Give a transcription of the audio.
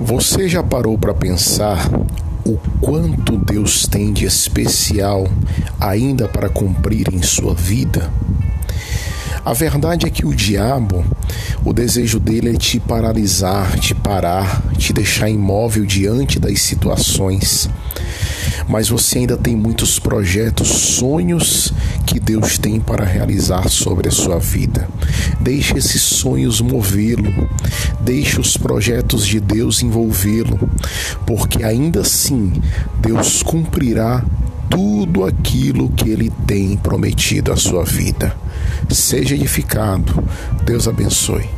Você já parou para pensar o quanto Deus tem de especial ainda para cumprir em sua vida? A verdade é que o diabo, o desejo dele é te paralisar, te parar, te deixar imóvel diante das situações mas você ainda tem muitos projetos, sonhos que Deus tem para realizar sobre a sua vida. Deixe esses sonhos movê-lo, deixe os projetos de Deus envolvê-lo, porque ainda assim Deus cumprirá tudo aquilo que ele tem prometido à sua vida. Seja edificado. Deus abençoe.